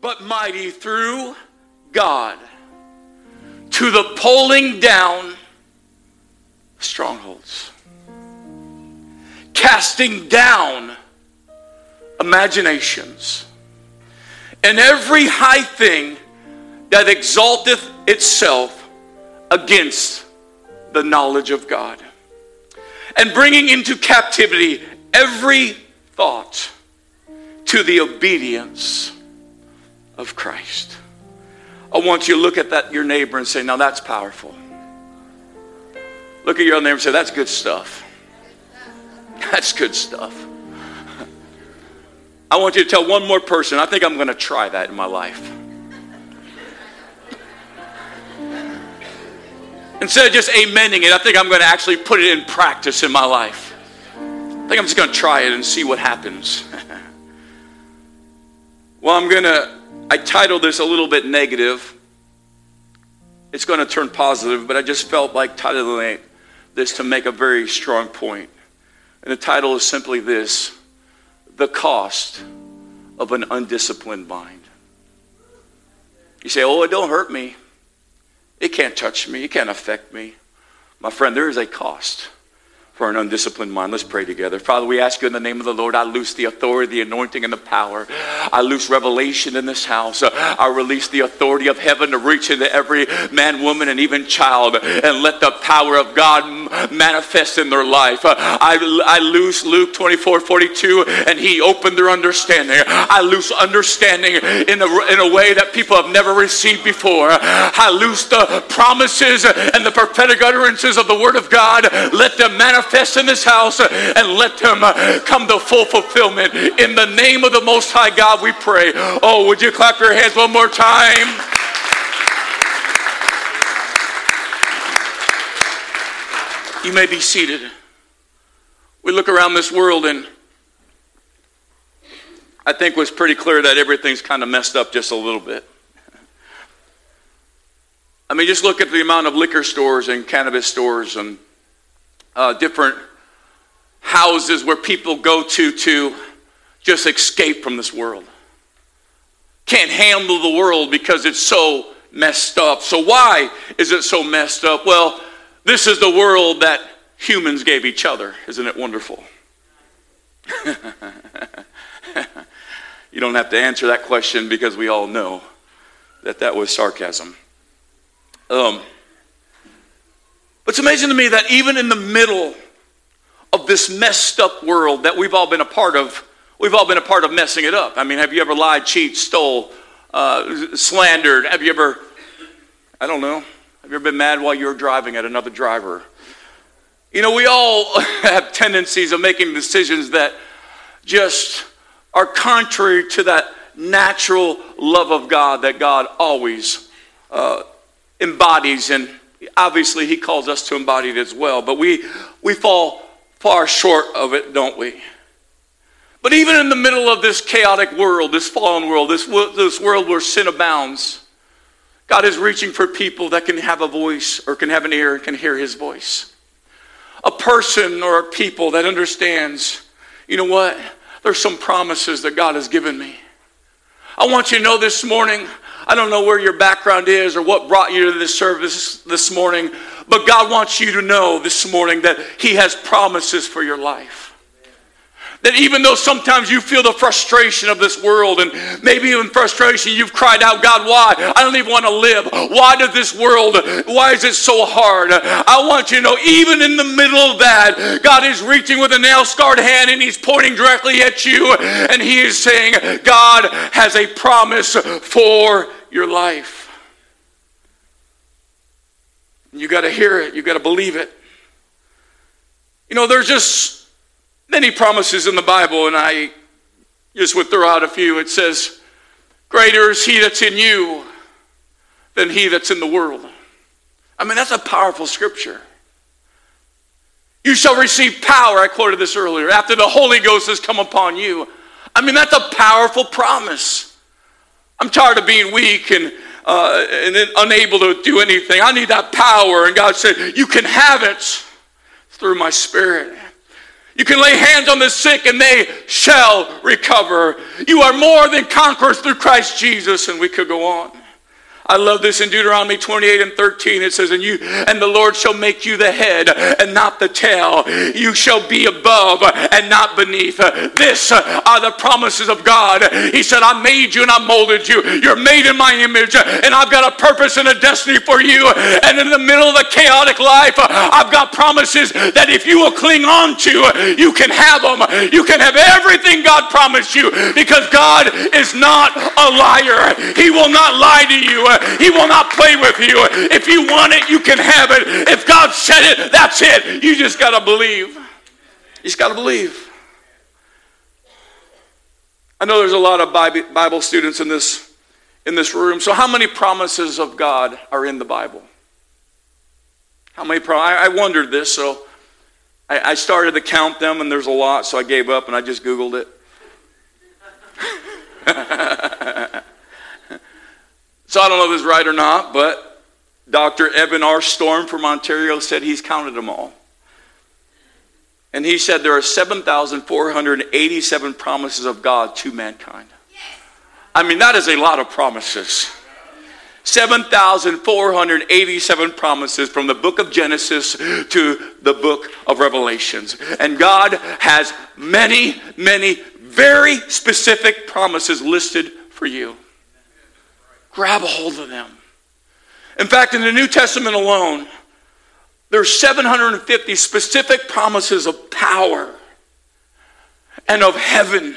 but mighty through God to the pulling down strongholds, casting down imaginations, and every high thing that exalteth itself against the knowledge of God, and bringing into captivity every thought to the obedience of Christ. I want you to look at that your neighbor and say, "Now that's powerful." Look at your other neighbor and say, "That's good stuff." That's good stuff. I want you to tell one more person, I think I'm going to try that in my life. Instead of just amending it, I think I'm going to actually put it in practice in my life. I think I'm just going to try it and see what happens. well, I'm going to, I titled this a little bit negative. It's going to turn positive, but I just felt like titling this to make a very strong point. And the title is simply this The Cost of an Undisciplined Mind. You say, Oh, it don't hurt me. It can't touch me. It can't affect me. My friend, there is a cost for an undisciplined mind. Let's pray together. Father, we ask you in the name of the Lord, I loose the authority, the anointing, and the power. I loose revelation in this house. I release the authority of heaven to reach into every man, woman, and even child and let the power of God manifest in their life. I, I loose Luke 24 42, and he opened their understanding. I loose understanding in a, in a way that people have never received before. I loose the promises and the prophetic utterances of the Word of God. Let them manifest manifest in this house and let them uh, come to full fulfillment. In the name of the Most High God, we pray. Oh, would you clap your hands one more time? You may be seated. We look around this world and I think was pretty clear that everything's kind of messed up just a little bit. I mean, just look at the amount of liquor stores and cannabis stores and uh, different houses where people go to to just escape from this world. Can't handle the world because it's so messed up. So, why is it so messed up? Well, this is the world that humans gave each other. Isn't it wonderful? you don't have to answer that question because we all know that that was sarcasm. Um, it's amazing to me that even in the middle of this messed up world that we've all been a part of, we've all been a part of messing it up. I mean, have you ever lied, cheated, stole, uh, slandered? Have you ever, I don't know, have you ever been mad while you were driving at another driver? You know, we all have tendencies of making decisions that just are contrary to that natural love of God that God always uh, embodies and obviously he calls us to embody it as well, but we, we fall far short of it, don't we? But even in the middle of this chaotic world, this fallen world, this, this world where sin abounds, God is reaching for people that can have a voice or can have an ear and can hear his voice. A person or a people that understands, you know what? There's some promises that God has given me. I want you to know this morning I don't know where your background is or what brought you to this service this morning, but God wants you to know this morning that He has promises for your life. That even though sometimes you feel the frustration of this world, and maybe even frustration, you've cried out, God, why? I don't even want to live. Why does this world, why is it so hard? I want you to know, even in the middle of that, God is reaching with a nail scarred hand and He's pointing directly at you, and He is saying, God has a promise for your life. You got to hear it, you got to believe it. You know, there's just many promises in the Bible, and I just would throw out a few. It says, Greater is he that's in you than he that's in the world. I mean, that's a powerful scripture. You shall receive power, I quoted this earlier, after the Holy Ghost has come upon you. I mean, that's a powerful promise. I'm tired of being weak and, uh, and unable to do anything. I need that power. And God said, You can have it through my spirit. You can lay hands on the sick and they shall recover. You are more than conquerors through Christ Jesus. And we could go on. I love this in Deuteronomy 28 and 13. It says, and you and the Lord shall make you the head and not the tail. You shall be above and not beneath. This are the promises of God. He said, I made you and I molded you. You're made in my image, and I've got a purpose and a destiny for you. And in the middle of the chaotic life, I've got promises that if you will cling on to, you can have them. You can have everything God promised you because God is not a liar. He will not lie to you. He will not play with you. If you want it, you can have it. If God said it, that's it. You just got to believe. You just got to believe. I know there's a lot of Bible students in this, in this room. So, how many promises of God are in the Bible? How many? Pro- I, I wondered this, so I, I started to count them, and there's a lot, so I gave up and I just Googled it. So I don't know if it's right or not, but Dr. Evan R. Storm from Ontario said he's counted them all. And he said there are 7,487 promises of God to mankind. I mean, that is a lot of promises. 7,487 promises from the book of Genesis to the book of Revelations. And God has many, many very specific promises listed for you. Grab a hold of them. In fact, in the New Testament alone, there's 750 specific promises of power and of heaven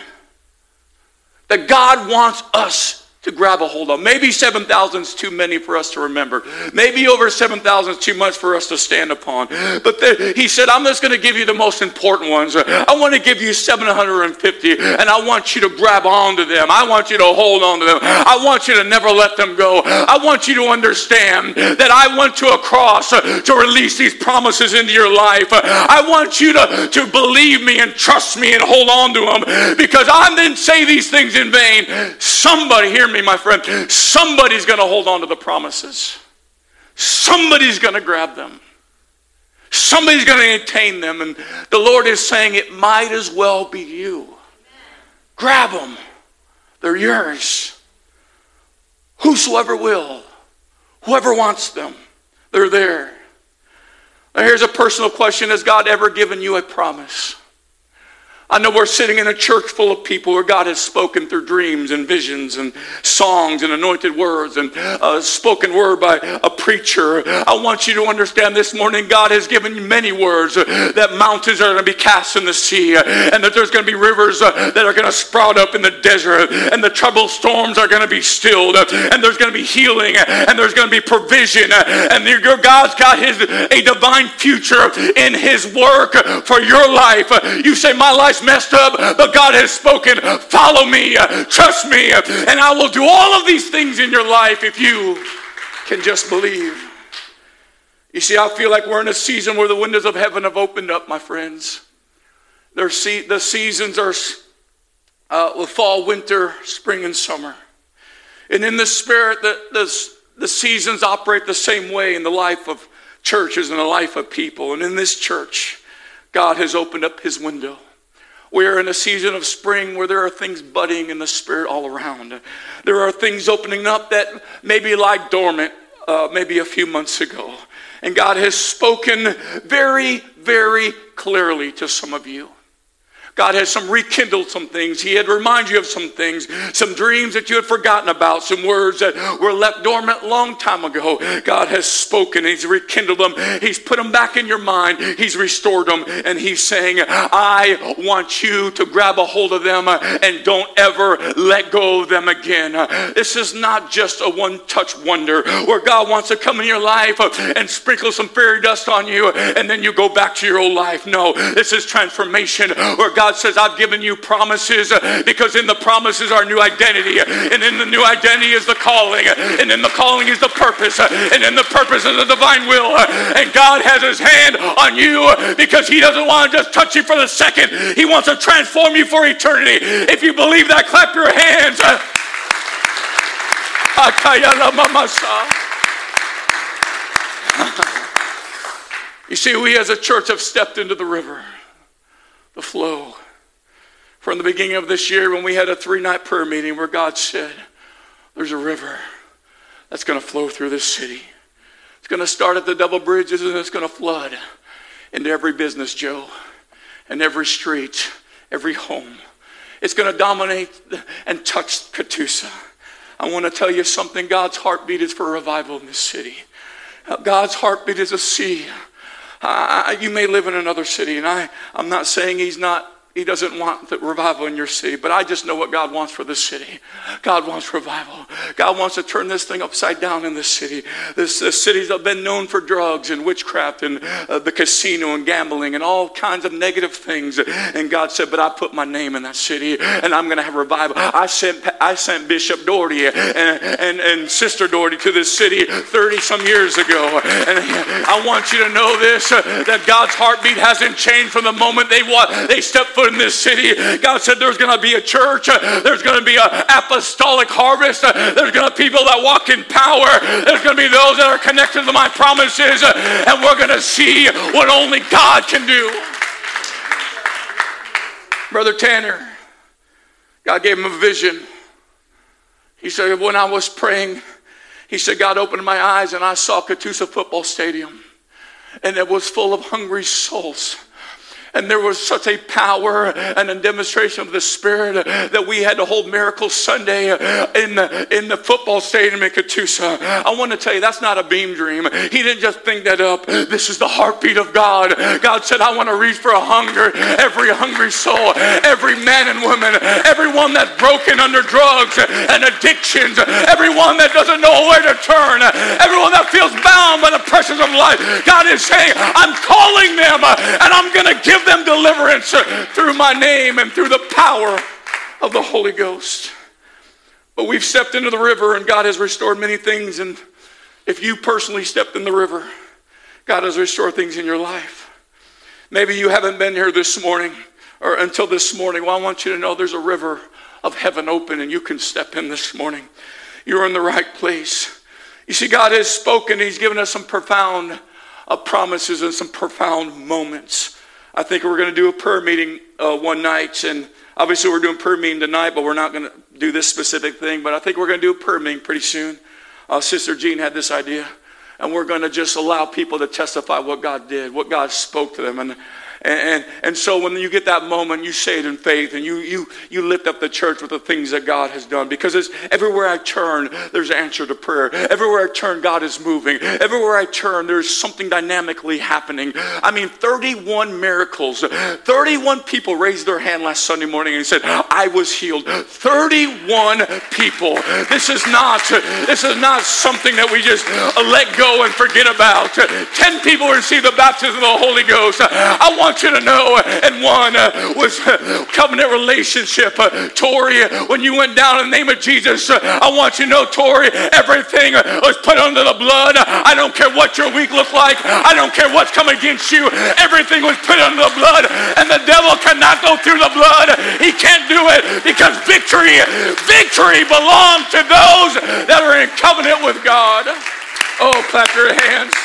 that God wants us to grab a hold of. Maybe 7,000 is too many for us to remember. Maybe over 7,000 is too much for us to stand upon. But the, he said, I'm just going to give you the most important ones. I want to give you 750, and I want you to grab onto them. I want you to hold on to them. I want you to never let them go. I want you to understand that I went to a cross to release these promises into your life. I want you to, to believe me and trust me and hold on to them because I didn't say these things in vain. Somebody, hear me, my friend. Somebody's going to hold on to the promises. Somebody's going to grab them. Somebody's going to attain them. And the Lord is saying it might as well be you. Grab them. They're yours. Whosoever will, whoever wants them, they're there. Now, here's a personal question Has God ever given you a promise? I know we're sitting in a church full of people where God has spoken through dreams and visions and songs and anointed words and a spoken word by a preacher. I want you to understand this morning God has given you many words uh, that mountains are going to be cast in the sea uh, and that there's going to be rivers that are going to sprout up in the desert and the troubled storms are going to be stilled and there's going to be healing and there's going to be provision and your God's got his a divine future in his work for your life. You say my life messed up, but God has spoken. Follow me, trust me, and I will do all of these things in your life if you can just believe. You see, I feel like we're in a season where the windows of heaven have opened up, my friends. the seasons are uh, fall, winter, spring, and summer. And in the spirit, the, the, the seasons operate the same way in the life of churches and the life of people. And in this church, God has opened up his window. We're in a season of spring where there are things budding in the spirit all around. There are things opening up that maybe lie dormant uh, maybe a few months ago. And God has spoken very, very clearly to some of you. God has some rekindled some things. He had reminded you of some things, some dreams that you had forgotten about, some words that were left dormant long time ago. God has spoken. He's rekindled them. He's put them back in your mind. He's restored them. And he's saying, I want you to grab a hold of them and don't ever let go of them again. This is not just a one-touch wonder where God wants to come in your life and sprinkle some fairy dust on you and then you go back to your old life. No, this is transformation where God God says, I've given you promises uh, because in the promises are new identity. And in the new identity is the calling. And in the calling is the purpose. And in the purpose is the divine will. And God has his hand on you because he doesn't want to just touch you for the second. He wants to transform you for eternity. If you believe that, clap your hands. You see, we as a church have stepped into the river. The flow. From the beginning of this year, when we had a three night prayer meeting where God said, There's a river that's going to flow through this city. It's going to start at the double bridges and it's going to flood into every business, Joe, and every street, every home. It's going to dominate and touch Catoosa. I want to tell you something God's heartbeat is for revival in this city. God's heartbeat is a sea. Uh, you may live in another city, and I, I'm not saying He's not he doesn't want the revival in your city, but I just know what God wants for this city. God wants revival. God wants to turn this thing upside down in this city. This, this have been known for drugs and witchcraft and uh, the casino and gambling and all kinds of negative things. And God said, "But I put my name in that city, and I'm going to have revival." I sent I sent Bishop Doherty and, and, and Sister Doherty to this city 30 some years ago, and I want you to know this: that God's heartbeat hasn't changed from the moment they they stepped foot in this city. God said there's going to be a church, there's going to be an apostolic harvest, there's going to be people that walk in power, there's going to be those that are connected to my promises, and we're going to see what only God can do. Brother Tanner, God gave him a vision. He said, when I was praying, he said, God opened my eyes and I saw Catoosa Football Stadium, and it was full of hungry souls and there was such a power and a demonstration of the Spirit that we had to hold Miracle Sunday in the, in the football stadium in Catoosa. I want to tell you, that's not a beam dream. He didn't just think that up. This is the heartbeat of God. God said, I want to reach for a hunger, every hungry soul, every man and woman, everyone that's broken under drugs and addictions, everyone that doesn't know where to turn, everyone that feels bound by the pressures of life. God is saying, I'm calling them and I'm going to give give them deliverance through my name and through the power of the Holy Ghost. But we've stepped into the river and God has restored many things. And if you personally stepped in the river, God has restored things in your life. Maybe you haven't been here this morning or until this morning. Well, I want you to know there's a river of heaven open and you can step in this morning. You're in the right place. You see, God has spoken, He's given us some profound uh, promises and some profound moments. I think we're going to do a prayer meeting uh, one night, and obviously we're doing prayer meeting tonight, but we're not going to do this specific thing. But I think we're going to do a prayer meeting pretty soon. Uh, Sister Jean had this idea, and we're going to just allow people to testify what God did, what God spoke to them, and and, and, so when you get that moment, you say it in faith and you, you, you lift up the church with the things that God has done. Because everywhere I turn, there's an answer to prayer. Everywhere I turn, God is moving. Everywhere I turn, there's something dynamically happening. I mean, 31 miracles. 31 people raised their hand last Sunday morning and said, I was healed. 31 people. This is not, this is not something that we just let go and forget about. 10 people received the baptism of the Holy Ghost. I want want you to know, and one uh, was uh, covenant relationship. Uh, Tori, when you went down in the name of Jesus, I want you to know, Tori, everything was put under the blood. I don't care what your week looked like. I don't care what's come against you. Everything was put under the blood, and the devil cannot go through the blood. He can't do it because victory, victory belongs to those that are in covenant with God. Oh, clap your hands.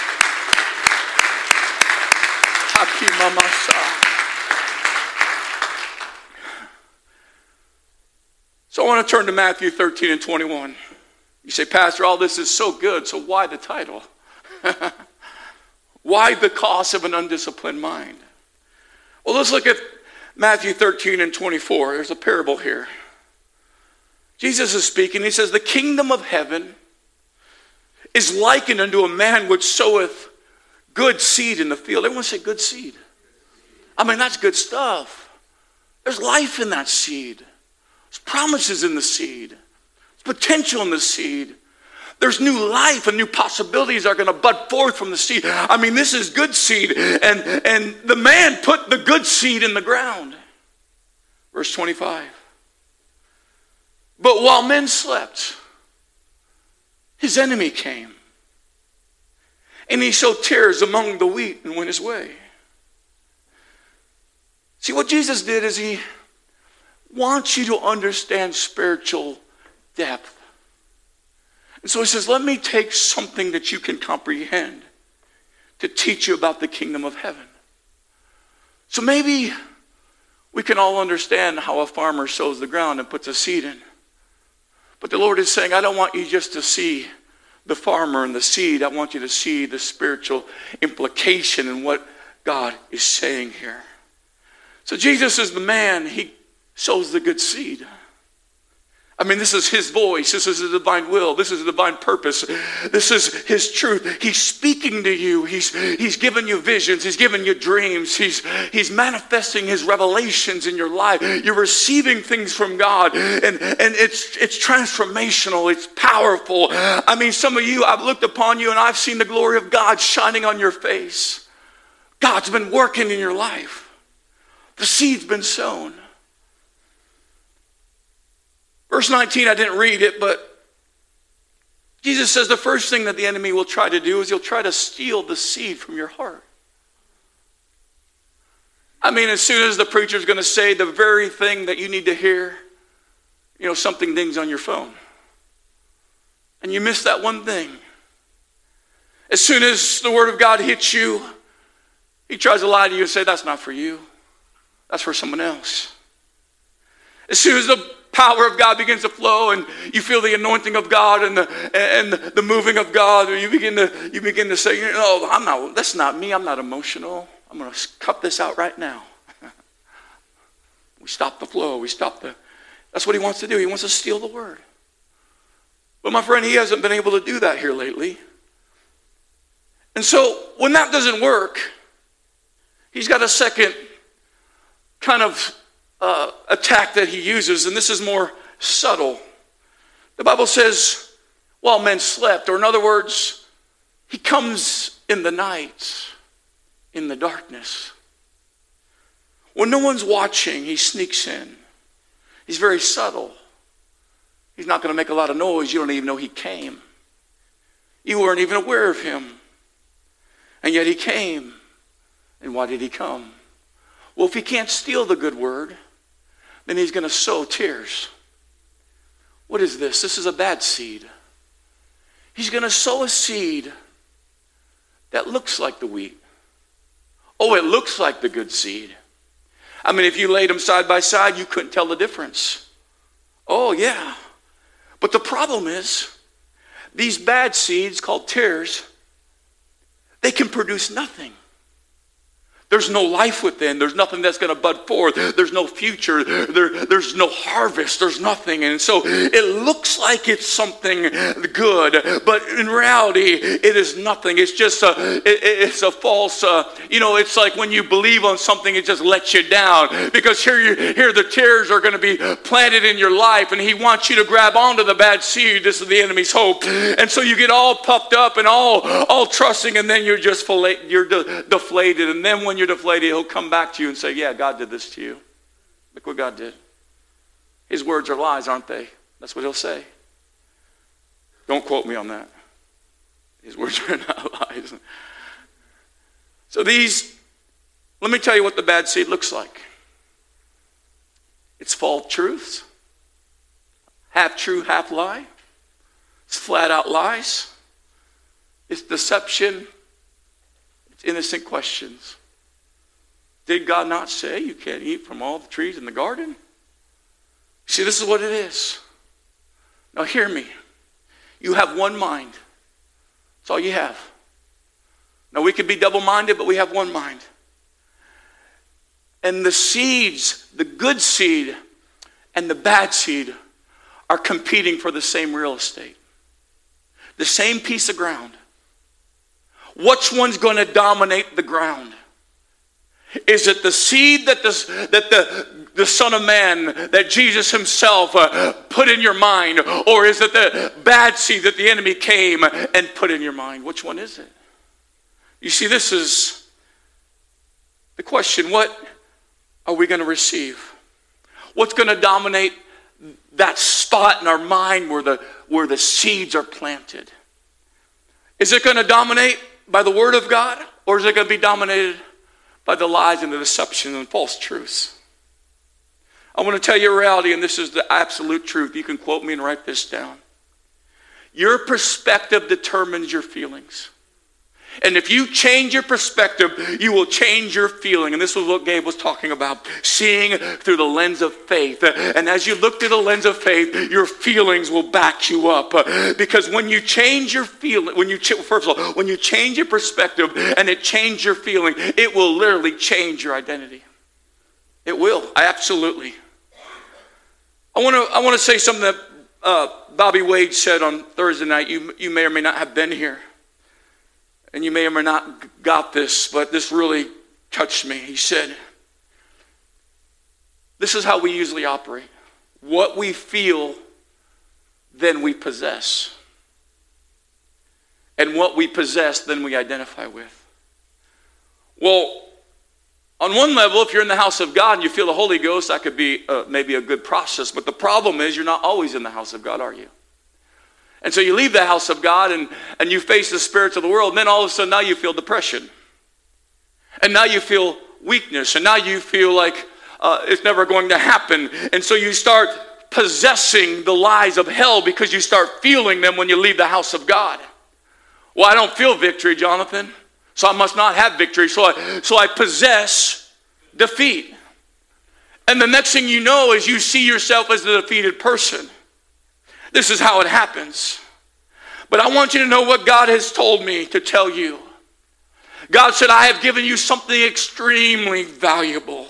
So I want to turn to Matthew 13 and 21. You say, Pastor, all this is so good, so why the title? why the cost of an undisciplined mind? Well, let's look at Matthew 13 and 24. There's a parable here. Jesus is speaking. He says, The kingdom of heaven is likened unto a man which soweth good seed in the field. Everyone say good seed. I mean, that's good stuff. There's life in that seed. There's promises in the seed. There's potential in the seed. There's new life and new possibilities are going to bud forth from the seed. I mean, this is good seed. And, and the man put the good seed in the ground. Verse 25. But while men slept, his enemy came and he sowed tares among the wheat and went his way. See, what Jesus did is he wants you to understand spiritual depth. And so he says, Let me take something that you can comprehend to teach you about the kingdom of heaven. So maybe We can all understand how a farmer sows the ground and puts a seed in. But the Lord is saying, I don't want you just to see the farmer and the seed. I want you to see the spiritual implication in what God is saying here. So Jesus is the man, he sows the good seed. I mean, this is his voice. This is his divine will. This is a divine purpose. This is his truth. He's speaking to you. He's, he's giving you visions. He's giving you dreams. He's, he's manifesting his revelations in your life. You're receiving things from God, and, and it's, it's transformational. It's powerful. I mean, some of you, I've looked upon you and I've seen the glory of God shining on your face. God's been working in your life, the seed's been sown. Verse 19, I didn't read it, but Jesus says the first thing that the enemy will try to do is he'll try to steal the seed from your heart. I mean, as soon as the preacher's going to say the very thing that you need to hear, you know, something dings on your phone. And you miss that one thing. As soon as the Word of God hits you, he tries to lie to you and say, That's not for you, that's for someone else. As soon as the power of God begins to flow and you feel the anointing of God and the, and the moving of God, or you begin to, you begin to say, no, I'm not, that's not me. I'm not emotional. I'm going to cut this out right now. we stop the flow. We stop the, that's what he wants to do. He wants to steal the word. But my friend, he hasn't been able to do that here lately. And so when that doesn't work, he's got a second kind of uh, attack that he uses, and this is more subtle. The Bible says, while men slept, or in other words, he comes in the night, in the darkness. When no one's watching, he sneaks in. He's very subtle. He's not going to make a lot of noise. You don't even know he came. You weren't even aware of him. And yet he came. And why did he come? Well, if he can't steal the good word, then he's going to sow tares. What is this? This is a bad seed. He's going to sow a seed that looks like the wheat. Oh, it looks like the good seed. I mean, if you laid them side by side, you couldn't tell the difference. Oh, yeah. But the problem is, these bad seeds called tares, they can produce nothing. There's no life within. There's nothing that's going to bud forth. There's no future. There, there's no harvest. There's nothing. And so it looks like it's something good, but in reality, it is nothing. It's just a, it, it's a false, uh, you know, it's like when you believe on something, it just lets you down. Because here, you, here the tares are going to be planted in your life, and he wants you to grab onto the bad seed. This is the enemy's hope. And so you get all puffed up and all, all trusting, and then you're just you're de- deflated. And then when you're deflated, he'll come back to you and say, Yeah, God did this to you. Look what God did. His words are lies, aren't they? That's what he'll say. Don't quote me on that. His words are not lies. So these, let me tell you what the bad seed looks like. It's false truths, half true, half lie. It's flat out lies. It's deception. It's innocent questions. Did God not say you can't eat from all the trees in the garden? See, this is what it is. Now, hear me. You have one mind. That's all you have. Now, we could be double minded, but we have one mind. And the seeds, the good seed and the bad seed, are competing for the same real estate, the same piece of ground. Which one's going to dominate the ground? Is it the seed that the, that the, the Son of Man, that Jesus Himself uh, put in your mind? Or is it the bad seed that the enemy came and put in your mind? Which one is it? You see, this is the question what are we going to receive? What's going to dominate that spot in our mind where the, where the seeds are planted? Is it going to dominate by the Word of God? Or is it going to be dominated by the lies and the deception and false truths. I want to tell you a reality, and this is the absolute truth. You can quote me and write this down. Your perspective determines your feelings. And if you change your perspective, you will change your feeling. And this was what Gabe was talking about seeing through the lens of faith. And as you look through the lens of faith, your feelings will back you up. Because when you change your feeling, when you, first of all, when you change your perspective and it changes your feeling, it will literally change your identity. It will, absolutely. I want to I want to say something that uh, Bobby Wade said on Thursday night. You, you may or may not have been here. And you may or may not got this, but this really touched me. He said, This is how we usually operate. What we feel, then we possess. And what we possess, then we identify with. Well, on one level, if you're in the house of God and you feel the Holy Ghost, that could be uh, maybe a good process. But the problem is, you're not always in the house of God, are you? And so you leave the house of God and, and you face the spirits of the world, and then all of a sudden now you feel depression. And now you feel weakness, and now you feel like uh, it's never going to happen. And so you start possessing the lies of hell because you start feeling them when you leave the house of God. Well, I don't feel victory, Jonathan, so I must not have victory. So I, so I possess defeat. And the next thing you know is you see yourself as the defeated person. This is how it happens. But I want you to know what God has told me to tell you. God said, I have given you something extremely valuable.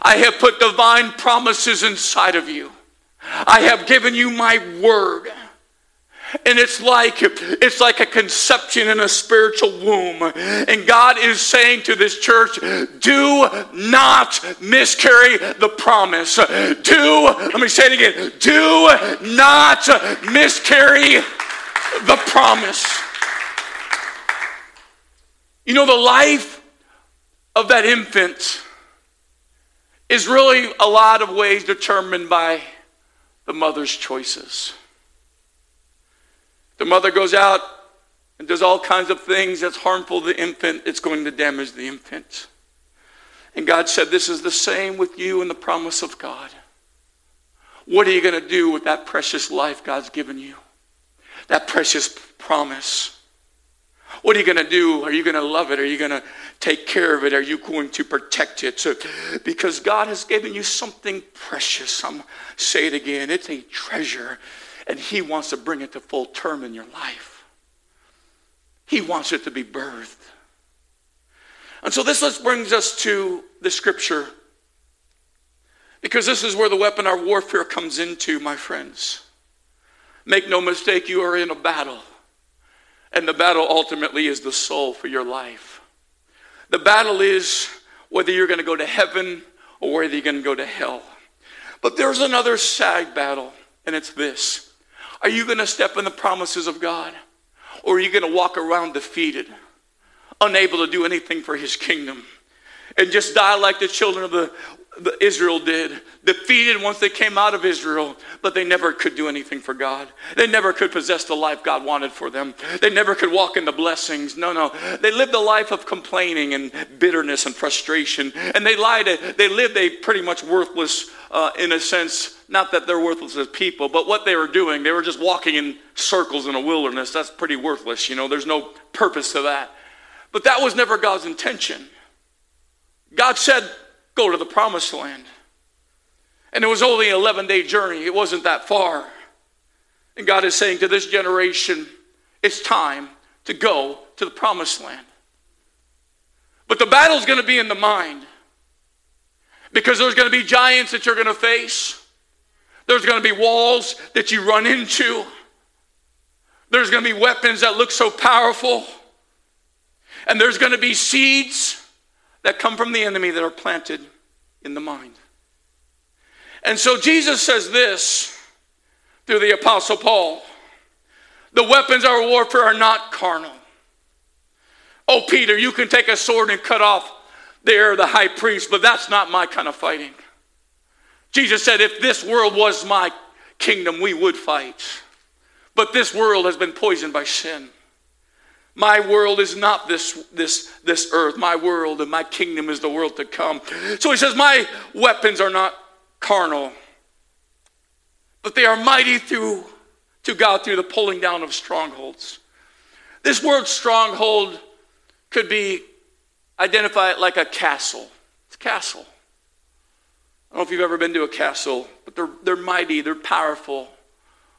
I have put divine promises inside of you. I have given you my word. And it's like it's like a conception in a spiritual womb. And God is saying to this church, do not miscarry the promise. Do, let me say it again, do not miscarry the promise. You know, the life of that infant is really a lot of ways determined by the mother's choices. The mother goes out and does all kinds of things that's harmful to the infant, it's going to damage the infant. And God said, This is the same with you and the promise of God. What are you going to do with that precious life God's given you? That precious promise. What are you going to do? Are you going to love it? Are you going to take care of it? Are you going to protect it? So, because God has given you something precious. I'm say it again. It's a treasure and He wants to bring it to full term in your life. He wants it to be birthed. And so this brings us to the scripture. Because this is where the weapon of warfare comes into, my friends. Make no mistake, you are in a battle. And the battle ultimately is the soul for your life. The battle is whether you're going to go to heaven or whether you're going to go to hell. But there's another side battle, and it's this are you going to step in the promises of God? Or are you going to walk around defeated, unable to do anything for his kingdom? And just die like the children of the, the Israel did, defeated once they came out of Israel, but they never could do anything for God. They never could possess the life God wanted for them. They never could walk in the blessings. No, no. They lived a life of complaining and bitterness and frustration. And they lied. They lived a pretty much worthless, uh, in a sense, not that they're worthless as people, but what they were doing, they were just walking in circles in a wilderness. That's pretty worthless, you know, there's no purpose to that. But that was never God's intention. God said, go to the promised land. And it was only an 11 day journey, it wasn't that far. And God is saying to this generation, it's time to go to the promised land. But the battle's going to be in the mind because there's going to be giants that you're going to face. There's going to be walls that you run into. There's going to be weapons that look so powerful. And there's going to be seeds that come from the enemy that are planted in the mind. And so Jesus says this through the Apostle Paul The weapons of our warfare are not carnal. Oh, Peter, you can take a sword and cut off there the high priest, but that's not my kind of fighting. Jesus said, if this world was my kingdom, we would fight. But this world has been poisoned by sin. My world is not this, this, this earth. My world and my kingdom is the world to come. So he says, My weapons are not carnal, but they are mighty through to God through the pulling down of strongholds. This word stronghold could be identified like a castle. It's a castle. I don't know if you've ever been to a castle, but they're, they're mighty, they're powerful.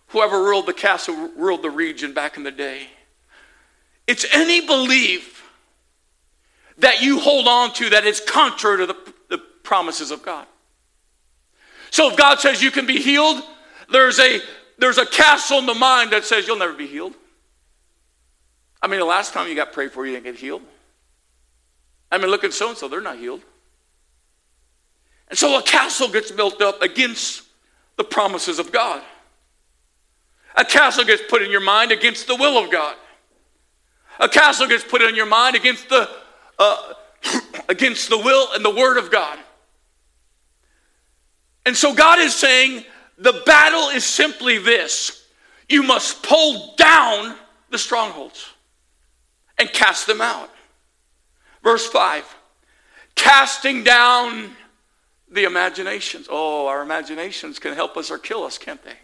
Whoever ruled the castle ruled the region back in the day. It's any belief that you hold on to that is contrary to the, the promises of God. So if God says you can be healed, there's a there's a castle in the mind that says you'll never be healed. I mean, the last time you got prayed for, you didn't get healed. I mean, look at so and so, they're not healed. And so a castle gets built up against the promises of God. A castle gets put in your mind against the will of God. A castle gets put in your mind against the uh, against the will and the word of God. And so God is saying the battle is simply this you must pull down the strongholds and cast them out. Verse 5 casting down the imaginations. Oh, our imaginations can help us or kill us, can't they?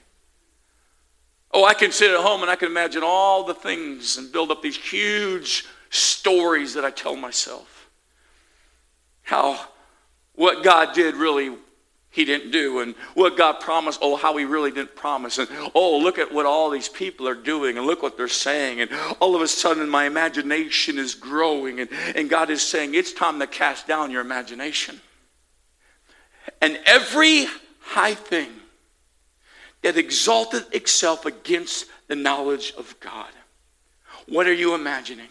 Oh, I can sit at home and I can imagine all the things and build up these huge stories that I tell myself. How what God did really he didn't do and what God promised, oh, how he really didn't promise. And oh, look at what all these people are doing and look what they're saying. And all of a sudden, my imagination is growing. And, and God is saying, it's time to cast down your imagination. And every high thing that exalted itself against the knowledge of God. What are you imagining?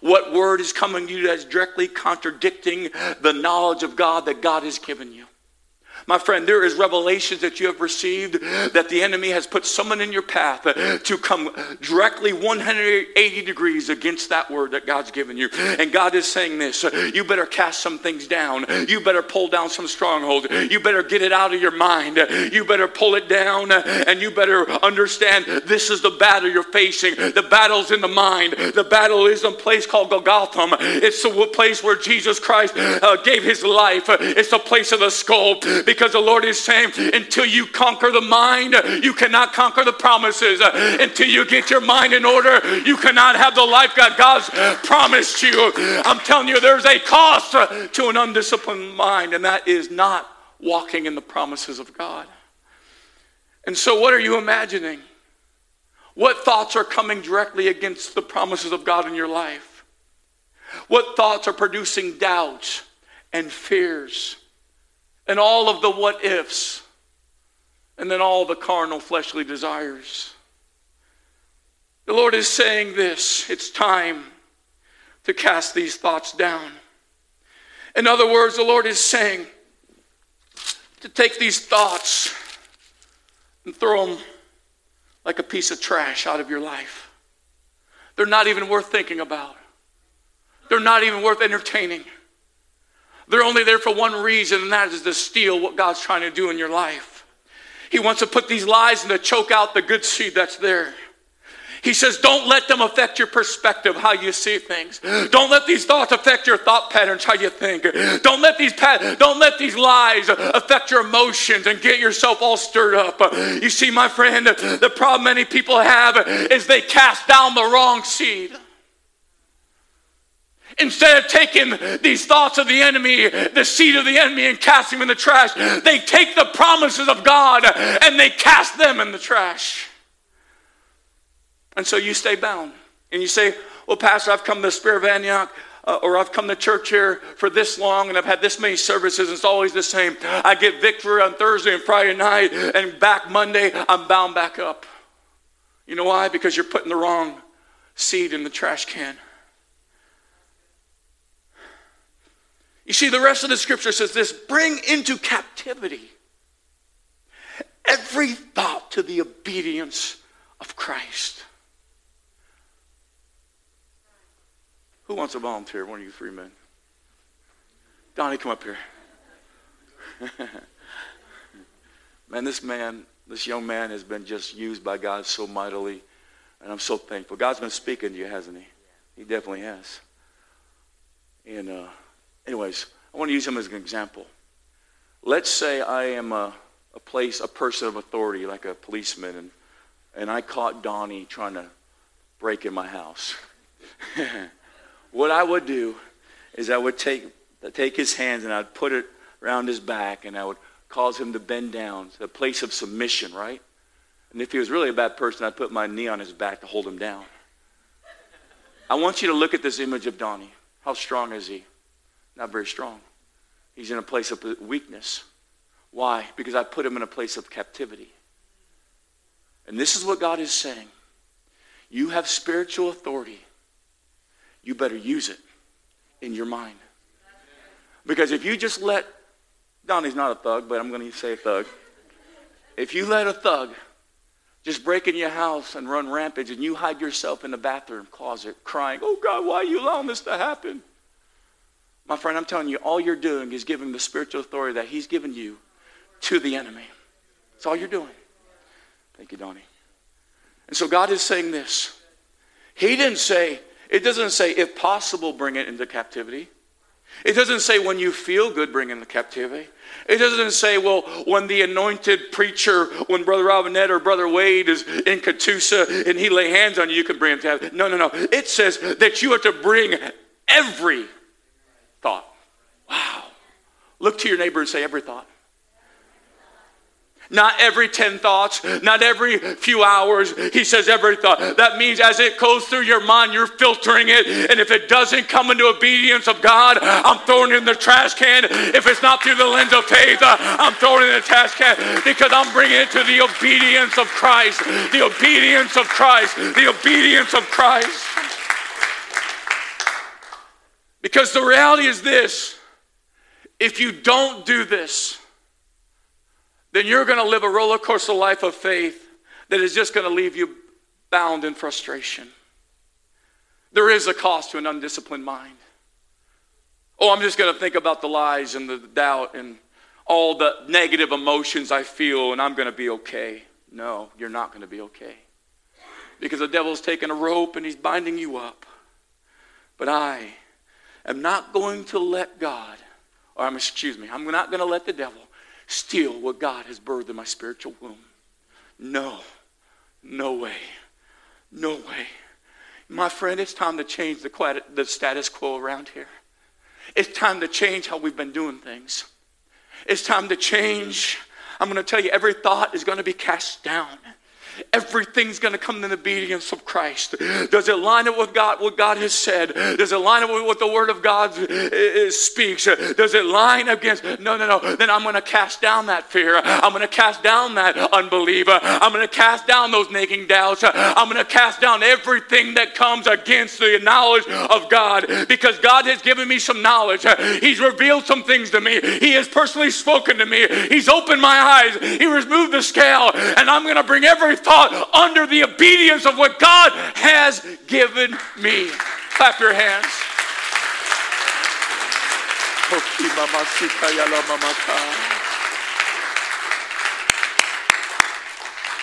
What word is coming to you that's directly contradicting the knowledge of God that God has given you? My friend, there is revelations that you have received that the enemy has put someone in your path to come directly 180 degrees against that word that God's given you. And God is saying this you better cast some things down. You better pull down some strongholds. You better get it out of your mind. You better pull it down and you better understand this is the battle you're facing. The battle's in the mind. The battle is in a place called Golgotha. It's the place where Jesus Christ uh, gave his life. It's the place of the skull because the Lord is saying, until you conquer the mind, you cannot conquer the promises. Until you get your mind in order, you cannot have the life God God's promised you. I'm telling you, there's a cost to an undisciplined mind, and that is not walking in the promises of God. And so, what are you imagining? What thoughts are coming directly against the promises of God in your life? What thoughts are producing doubts and fears? And all of the what ifs, and then all the carnal fleshly desires. The Lord is saying this it's time to cast these thoughts down. In other words, the Lord is saying to take these thoughts and throw them like a piece of trash out of your life. They're not even worth thinking about, they're not even worth entertaining. They're only there for one reason, and that is to steal what God's trying to do in your life. He wants to put these lies and to choke out the good seed that's there. He says, don't let them affect your perspective, how you see things. Don't let these thoughts affect your thought patterns, how you think. Don't let these don't let these lies affect your emotions and get yourself all stirred up. You see, my friend, the problem many people have is they cast down the wrong seed. Instead of taking these thoughts of the enemy, the seed of the enemy, and casting them in the trash, they take the promises of God and they cast them in the trash. And so you stay bound. And you say, Well, Pastor, I've come to the Spirit of Antioch. Uh, or I've come to church here for this long and I've had this many services, and it's always the same. I get victory on Thursday and Friday night, and back Monday, I'm bound back up. You know why? Because you're putting the wrong seed in the trash can. You see, the rest of the scripture says this bring into captivity every thought to the obedience of Christ. Who wants to volunteer? One of you three men. Donnie, come up here. man, this man, this young man has been just used by God so mightily, and I'm so thankful. God's been speaking to you, hasn't he? He definitely has. And uh, anyways, I want to use him as an example. Let's say I am a, a place, a person of authority, like a policeman, and, and I caught Donnie trying to break in my house. what I would do is I would take, take his hands and I'd put it around his back and I would cause him to bend down to a place of submission, right? And if he was really a bad person, I'd put my knee on his back to hold him down. I want you to look at this image of Donnie. How strong is he? Not very strong. He's in a place of weakness. Why? Because I put him in a place of captivity. And this is what God is saying. You have spiritual authority. You better use it in your mind. Because if you just let, Donnie's not a thug, but I'm going to say a thug. If you let a thug just break in your house and run rampage and you hide yourself in the bathroom closet crying, oh God, why are you allowing this to happen? My friend, I'm telling you, all you're doing is giving the spiritual authority that he's given you to the enemy. That's all you're doing. Thank you, Donnie. And so God is saying this. He didn't say, it doesn't say, if possible, bring it into captivity. It doesn't say when you feel good, bring in the captivity. It doesn't say, well, when the anointed preacher, when Brother Robinette or Brother Wade is in Catoosa and he lay hands on you, you can bring him to heaven. No, no, no. It says that you have to bring every thought. Wow. Look to your neighbor and say, every thought. Not every 10 thoughts, not every few hours. He says every thought. That means as it goes through your mind, you're filtering it. And if it doesn't come into obedience of God, I'm throwing it in the trash can. If it's not through the lens of faith, uh, I'm throwing it in the trash can because I'm bringing it to the obedience of Christ. The obedience of Christ. The obedience of Christ. Because the reality is this if you don't do this, then you're going to live a roller coaster life of faith that is just going to leave you bound in frustration. There is a cost to an undisciplined mind. Oh, I'm just going to think about the lies and the doubt and all the negative emotions I feel and I'm going to be okay. No, you're not going to be okay. Because the devil's taking a rope and he's binding you up. But I am not going to let God, or I'm, excuse me, I'm not going to let the devil steal what God has birthed in my spiritual womb. No, no way. No way. My friend, it's time to change the, the status quo around here. It's time to change how we've been doing things. It's time to change. I'm going to tell you, every thought is going to be cast down everything's going to come in obedience of Christ. Does it line up with God, what God has said? Does it line up with what the Word of God speaks? Does it line against? No, no, no. Then I'm going to cast down that fear. I'm going to cast down that unbeliever. I'm going to cast down those nagging doubts. I'm going to cast down everything that comes against the knowledge of God because God has given me some knowledge. He's revealed some things to me. He has personally spoken to me. He's opened my eyes. He removed the scale, and I'm going to bring every thought under the obedience of what God has given me. Clap your hands.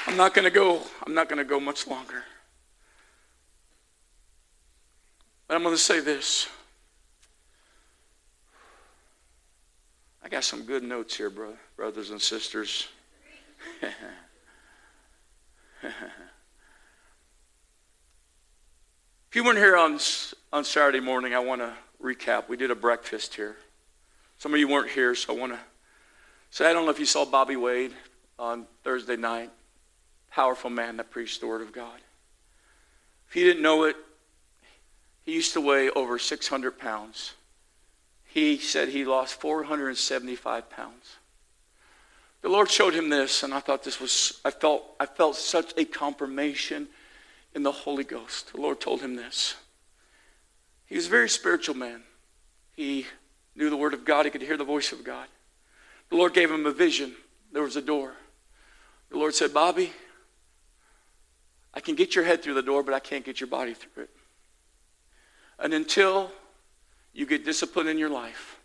I'm not going to go. I'm not going to go much longer. But I'm going to say this. I got some good notes here, bro, brothers and sisters. if you weren't here on, on Saturday morning, I want to recap. We did a breakfast here. Some of you weren't here, so I want to say I don't know if you saw Bobby Wade on Thursday night. Powerful man that preached the Word of God. If you didn't know it, he used to weigh over 600 pounds. He said he lost 475 pounds. The Lord showed him this, and I thought this was, I felt, I felt such a confirmation in the Holy Ghost. The Lord told him this. He was a very spiritual man. He knew the Word of God, he could hear the voice of God. The Lord gave him a vision. There was a door. The Lord said, Bobby, I can get your head through the door, but I can't get your body through it. And until you get discipline in your life,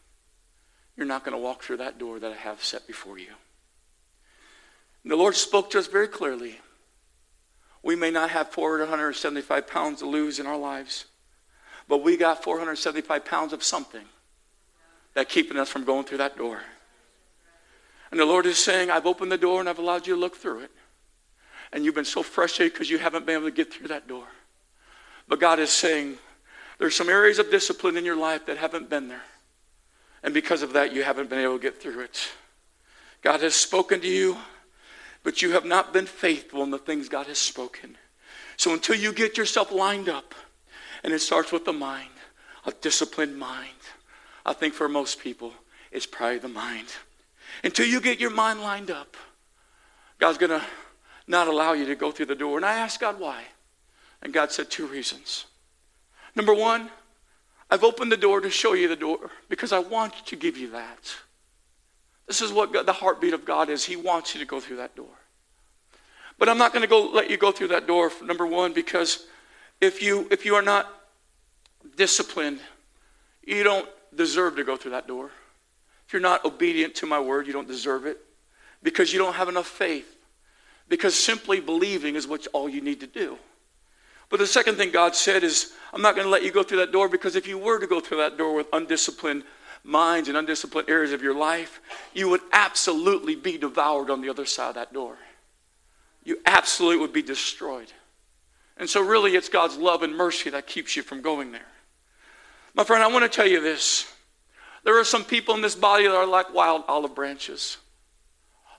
you're not going to walk through that door that I have set before you. And the Lord spoke to us very clearly. We may not have 475 pounds to lose in our lives, but we got 475 pounds of something that keeping us from going through that door. And the Lord is saying, I've opened the door and I've allowed you to look through it. And you've been so frustrated because you haven't been able to get through that door. But God is saying there's some areas of discipline in your life that haven't been there. And because of that, you haven't been able to get through it. God has spoken to you, but you have not been faithful in the things God has spoken. So until you get yourself lined up, and it starts with the mind, a disciplined mind. I think for most people, it's probably the mind. Until you get your mind lined up, God's going to not allow you to go through the door. And I asked God why. And God said two reasons. Number one, I've opened the door to show you the door because I want to give you that. This is what God, the heartbeat of God is. He wants you to go through that door. But I'm not going to go let you go through that door, number one, because if you, if you are not disciplined, you don't deserve to go through that door. If you're not obedient to my word, you don't deserve it because you don't have enough faith. Because simply believing is what all you need to do. But the second thing God said is, I'm not going to let you go through that door because if you were to go through that door with undisciplined minds and undisciplined areas of your life, you would absolutely be devoured on the other side of that door. You absolutely would be destroyed. And so, really, it's God's love and mercy that keeps you from going there. My friend, I want to tell you this. There are some people in this body that are like wild olive branches.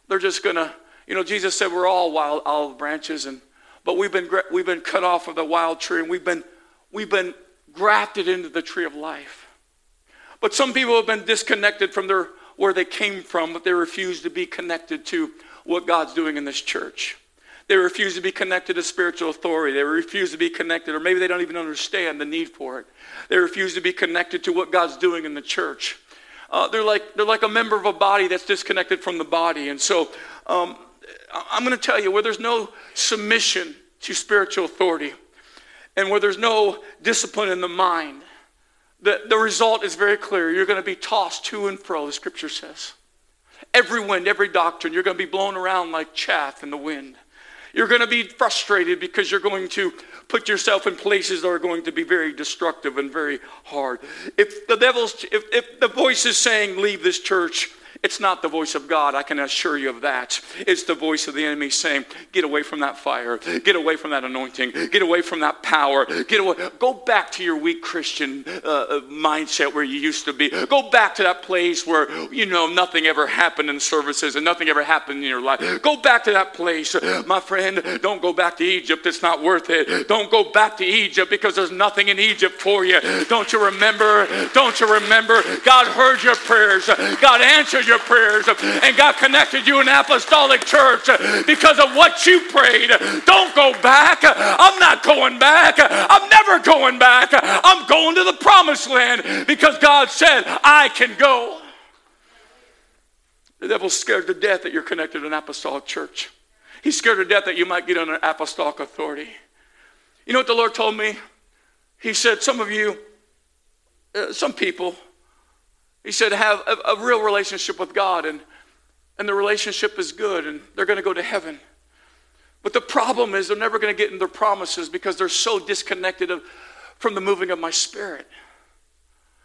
They're just going to, you know, Jesus said we're all wild olive branches, and but we've been, we've been cut off of the wild tree and we've been, we've been grafted into the tree of life. But some people have been disconnected from their, where they came from, but they refuse to be connected to what God's doing in this church. They refuse to be connected to spiritual authority. They refuse to be connected, or maybe they don't even understand the need for it. They refuse to be connected to what God's doing in the church. Uh, they're, like, they're like a member of a body that's disconnected from the body. And so um, I'm going to tell you where there's no submission to spiritual authority and where there's no discipline in the mind, the, the result is very clear. You're going to be tossed to and fro, the scripture says. Every wind, every doctrine, you're going to be blown around like chaff in the wind. You're going to be frustrated because you're going to put yourself in places that are going to be very destructive and very hard. If the devil's, if, if the voice is saying, leave this church, it's not the voice of God, I can assure you of that. It's the voice of the enemy saying, Get away from that fire, get away from that anointing, get away from that power, get away. Go back to your weak Christian uh, uh, mindset where you used to be. Go back to that place where, you know, nothing ever happened in services and nothing ever happened in your life. Go back to that place. My friend, don't go back to Egypt. It's not worth it. Don't go back to Egypt because there's nothing in Egypt for you. Don't you remember? Don't you remember? God heard your prayers. God answered your your prayers and God connected you in apostolic church because of what you prayed. Don't go back. I'm not going back. I'm never going back. I'm going to the promised land because God said, I can go. The devil's scared to death that you're connected to an apostolic church. He's scared to death that you might get under apostolic authority. You know what the Lord told me? He said, Some of you, uh, some people, he said, have a, a real relationship with God, and, and the relationship is good, and they're going to go to heaven. But the problem is they're never going to get in their promises because they're so disconnected of, from the moving of my spirit.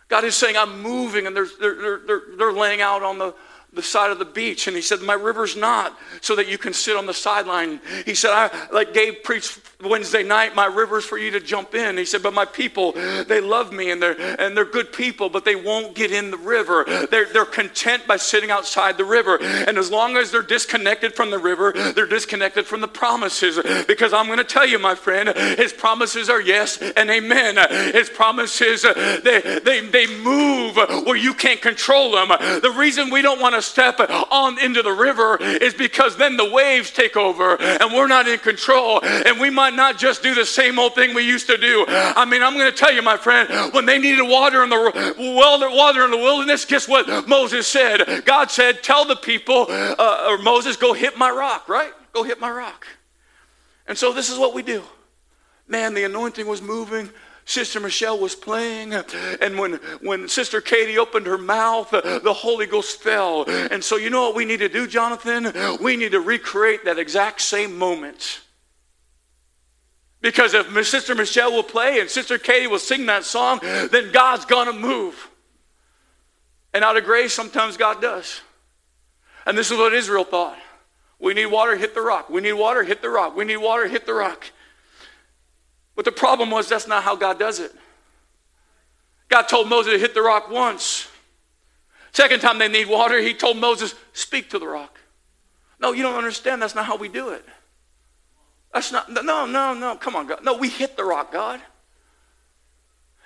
God is saying, I'm moving, and they're, they're, they're, they're laying out on the, the side of the beach. And he said my river's not so that you can sit on the sideline. He said i like gabe preached wednesday night my river's for you to jump in. He said but my people they love me and they're and they're good people but they won't get in the river. They're, they're content by sitting outside the river. And as long as they're disconnected from the river they're disconnected from the promises. Because i'm going to tell you my friend his promises are yes and amen. His promises they they, they move where you can't control them. The reason we don't want to to step on into the river is because then the waves take over and we're not in control and we might not just do the same old thing we used to do. I mean, I'm going to tell you, my friend, when they needed water in the well, water in the wilderness, guess what Moses said? God said, "Tell the people, uh, or Moses, go hit my rock." Right? Go hit my rock. And so this is what we do. Man, the anointing was moving. Sister Michelle was playing, and when, when Sister Katie opened her mouth, the Holy Ghost fell. And so, you know what we need to do, Jonathan? We need to recreate that exact same moment. Because if Sister Michelle will play and Sister Katie will sing that song, then God's to move. And out of grace, sometimes God does. And this is what Israel thought. We need water, hit the rock. We need water, hit the rock. We need water, hit the rock. But the problem was that's not how God does it. God told Moses to hit the rock once. Second time they need water, he told Moses, speak to the rock. No, you don't understand. That's not how we do it. That's not, no, no, no. Come on, God. No, we hit the rock, God.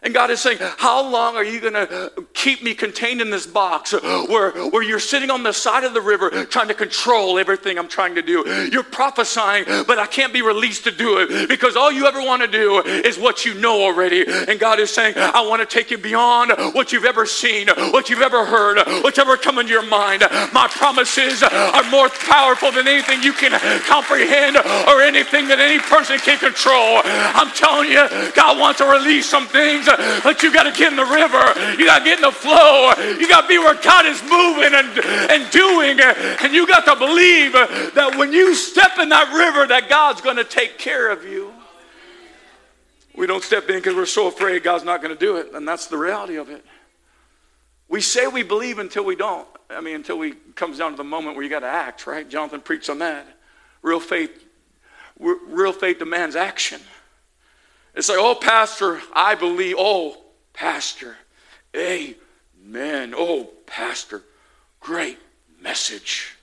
And God is saying, How long are you going to keep me contained in this box where, where you're sitting on the side of the river trying to control everything I'm trying to do? You're prophesying, but I can't be released to do it because all you ever want to do is what you know already. And God is saying, I want to take you beyond what you've ever seen, what you've ever heard, what's ever come into your mind. My promises are more powerful than anything you can comprehend or anything that any person can control. I'm telling you, God wants to release some things but you got to get in the river. You got to get in the flow. You got to be where God is moving and, and doing. And you got to believe that when you step in that river, that God's going to take care of you. We don't step in because we're so afraid God's not going to do it. And that's the reality of it. We say we believe until we don't. I mean, until we comes down to the moment where you got to act, right? Jonathan preached on that. Real faith, real faith demands action. It's like, oh, Pastor, I believe. Oh, Pastor, amen. Oh, Pastor, great message.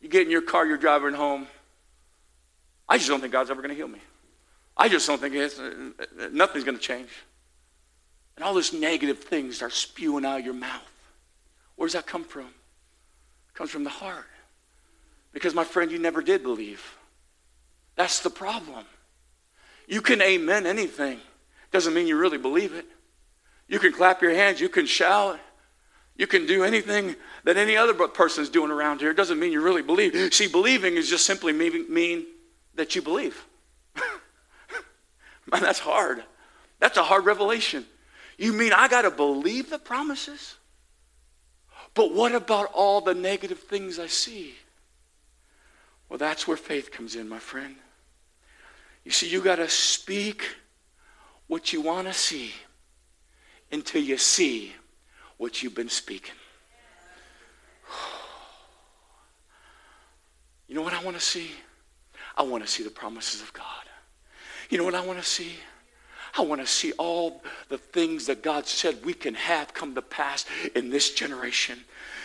You get in your car, you're driving home. I just don't think God's ever going to heal me. I just don't think it's, uh, nothing's going to change. And all this negative things start spewing out of your mouth. Where does that come from? It comes from the heart. Because, my friend, you never did believe. That's the problem. You can amen anything. Doesn't mean you really believe it. You can clap your hands, you can shout, you can do anything that any other person is doing around here. Doesn't mean you really believe. See, believing is just simply mean, mean that you believe. Man, that's hard. That's a hard revelation. You mean I got to believe the promises? But what about all the negative things I see? Well, that's where faith comes in, my friend. You see, you got to speak what you want to see until you see what you've been speaking. You know what I want to see? I want to see the promises of God. You know what I want to see? I want to see all the things that God said we can have come to pass in this generation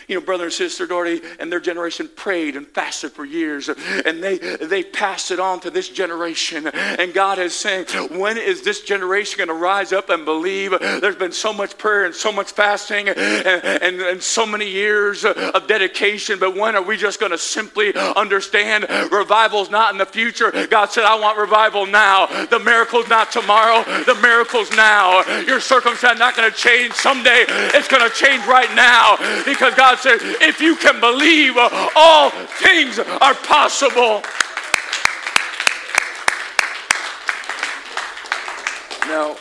you know, brother and sister Doherty and their generation prayed and fasted for years, and they they passed it on to this generation. And God is saying, when is this generation going to rise up and believe? There's been so much prayer and so much fasting and, and, and so many years of dedication, but when are we just going to simply understand revival's not in the future? God said, I want revival now. The miracle's not tomorrow, the miracle's now. Your circumstance not going to change someday, it's going to change right now because God God said, if you can believe, all things are possible. No,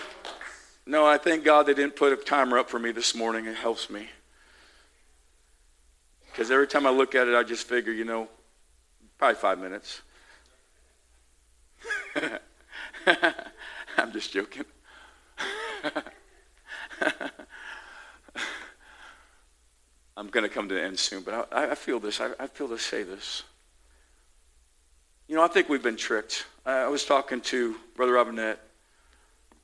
no, I thank God they didn't put a timer up for me this morning. It helps me. Because every time I look at it, I just figure, you know, probably five minutes. I'm just joking. I'm going to come to the end soon, but I, I feel this. I, I, feel to say this. You know, I think we've been tricked. I, I was talking to Brother Robinette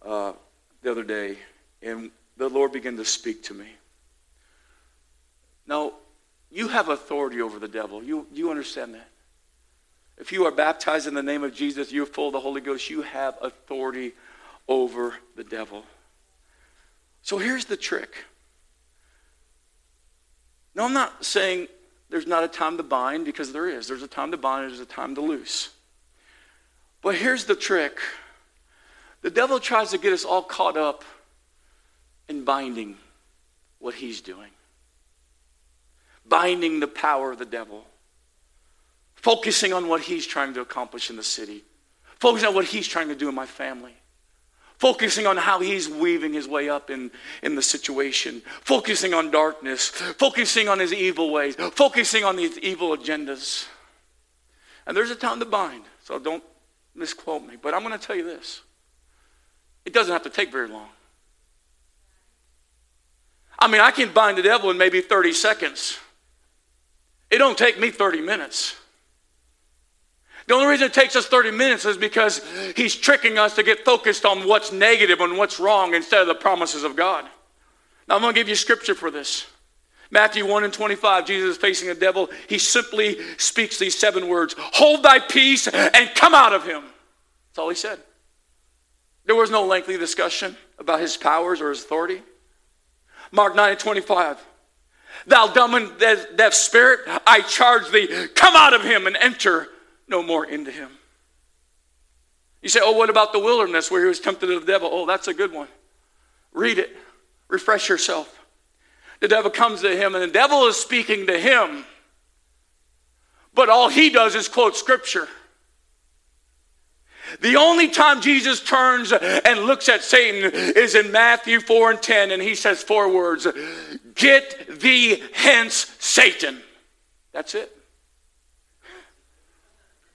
uh, the other day, and the Lord began to speak to me. Now, you have authority over the devil. You, you understand that? If you are baptized in the name of Jesus, you're full of the Holy Ghost, you have authority over the devil. So here's the trick. No, I'm not saying there's not a time to bind because there is. There's a time to bind, there's a time to loose. But here's the trick. The devil tries to get us all caught up in binding what he's doing, binding the power of the devil, focusing on what he's trying to accomplish in the city, focusing on what he's trying to do in my family focusing on how he's weaving his way up in, in the situation, focusing on darkness, focusing on his evil ways, focusing on these evil agendas. And there's a time to bind, so don't misquote me. But I'm going to tell you this it doesn't have to take very long. I mean, I can bind the devil in maybe 30 seconds. It don't take me 30 minutes. The only reason it takes us 30 minutes is because he's tricking us to get focused on what's negative and what's wrong instead of the promises of God. Now, I'm going to give you scripture for this. Matthew 1 and 25, Jesus is facing a devil. He simply speaks these seven words Hold thy peace and come out of him. That's all he said. There was no lengthy discussion about his powers or his authority. Mark 9 and 25. Thou dumb and deaf spirit, I charge thee, come out of him and enter no more into him. You say, oh, what about the wilderness where he was tempted of the devil? Oh, that's a good one. Read it, refresh yourself. The devil comes to him, and the devil is speaking to him, but all he does is quote scripture. The only time Jesus turns and looks at Satan is in Matthew 4 and 10, and he says four words Get thee hence, Satan. That's it.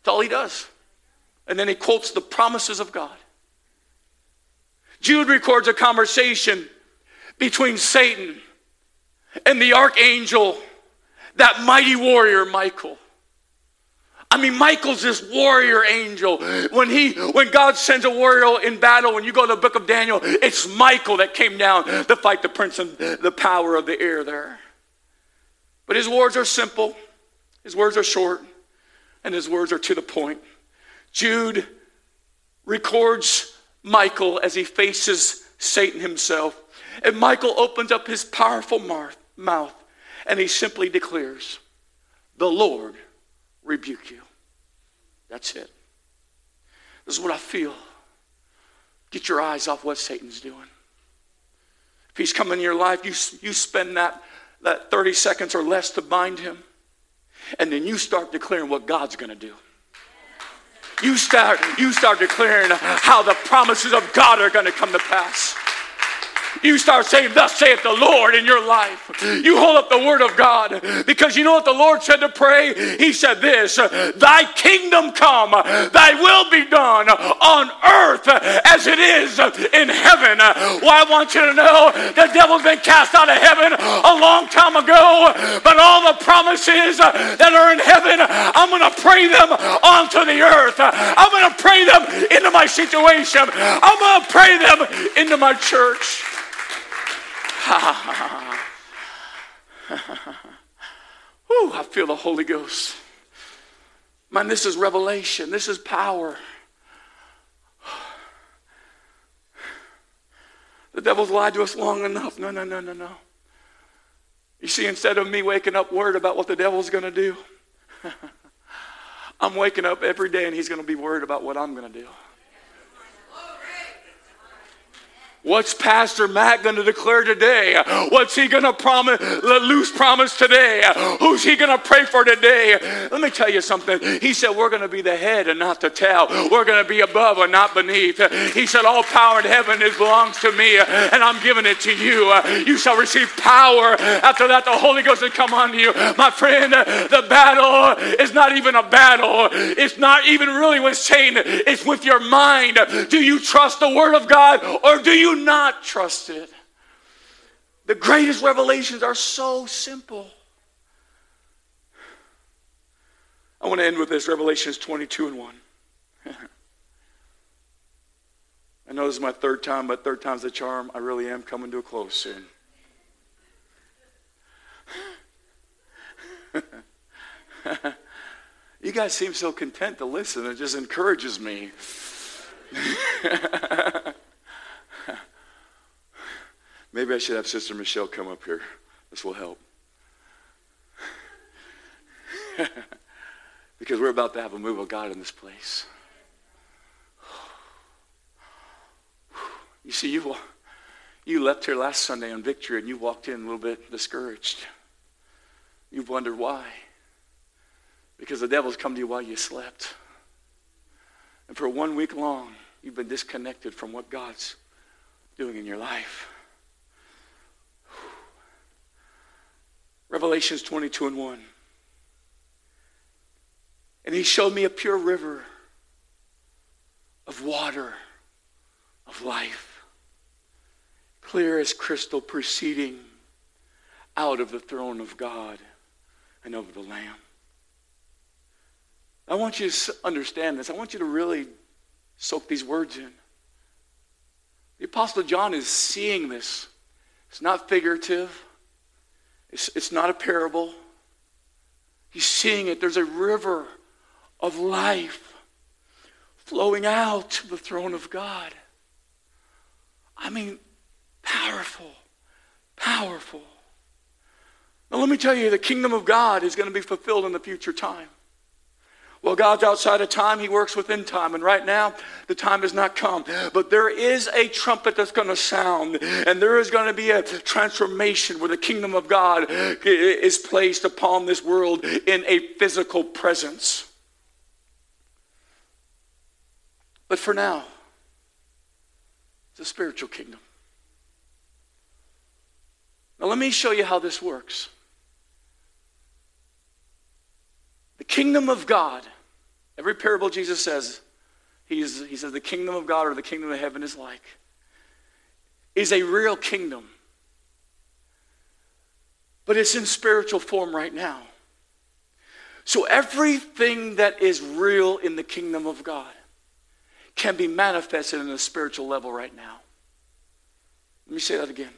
That's all he does. And then he quotes the promises of God. Jude records a conversation between Satan and the archangel, that mighty warrior Michael. I mean, Michael's this warrior angel. When he, when God sends a warrior in battle, when you go to the book of Daniel, it's Michael that came down to fight the prince and the power of the air there. But his words are simple, his words are short, and his words are to the point. Jude records Michael as he faces Satan himself. And Michael opens up his powerful mouth and he simply declares, The Lord rebuke you. That's it. This is what I feel. Get your eyes off what Satan's doing. If he's coming in your life, you, you spend that, that 30 seconds or less to bind him, and then you start declaring what God's going to do. You start, you start declaring how the promises of God are going to come to pass you start saying, Thus saith the Lord in your life. You hold up the word of God because you know what the Lord said to pray? He said this Thy kingdom come, thy will be done on earth as it is in heaven. Well, I want you to know the devil's been cast out of heaven a long time ago, but all the promises that are in heaven, I'm going to pray them onto the earth. I'm going to pray them into my situation. I'm going to pray them into my church. Whew, I feel the Holy Ghost. Man, this is revelation. This is power. The devil's lied to us long enough. No, no, no, no, no. You see, instead of me waking up worried about what the devil's going to do, I'm waking up every day and he's going to be worried about what I'm going to do. What's Pastor Matt going to declare today? What's he going to promise, loose promise today? Who's he going to pray for today? Let me tell you something. He said, We're going to be the head and not the tail. We're going to be above and not beneath. He said, All power in heaven is belongs to me, and I'm giving it to you. You shall receive power. After that, the Holy Ghost will come on you. My friend, the battle is not even a battle. It's not even really with Satan, it's with your mind. Do you trust the Word of God or do you not trust it. The greatest revelations are so simple. I want to end with this Revelations 22 and 1. I know this is my third time, but third time's the charm. I really am coming to a close soon. you guys seem so content to listen. It just encourages me. Maybe I should have Sister Michelle come up here. This will help. because we're about to have a move of God in this place. You see, you, you left here last Sunday on victory and you walked in a little bit discouraged. You've wondered why. Because the devil's come to you while you slept. And for one week long, you've been disconnected from what God's doing in your life. Revelations 22 and 1. And he showed me a pure river of water, of life, clear as crystal, proceeding out of the throne of God and of the Lamb. I want you to understand this. I want you to really soak these words in. The Apostle John is seeing this. It's not figurative, it's, it's not a parable. He's seeing it. There's a river of life flowing out to the throne of God. I mean, powerful, powerful. Now, let me tell you, the kingdom of God is going to be fulfilled in the future time. Well, God's outside of time, He works within time. And right now, the time has not come. But there is a trumpet that's going to sound, and there is going to be a transformation where the kingdom of God is placed upon this world in a physical presence. But for now, it's a spiritual kingdom. Now, let me show you how this works. The kingdom of God, every parable Jesus says, he's, he says, the kingdom of God or the kingdom of heaven is like, is a real kingdom. But it's in spiritual form right now. So everything that is real in the kingdom of God can be manifested in a spiritual level right now. Let me say that again.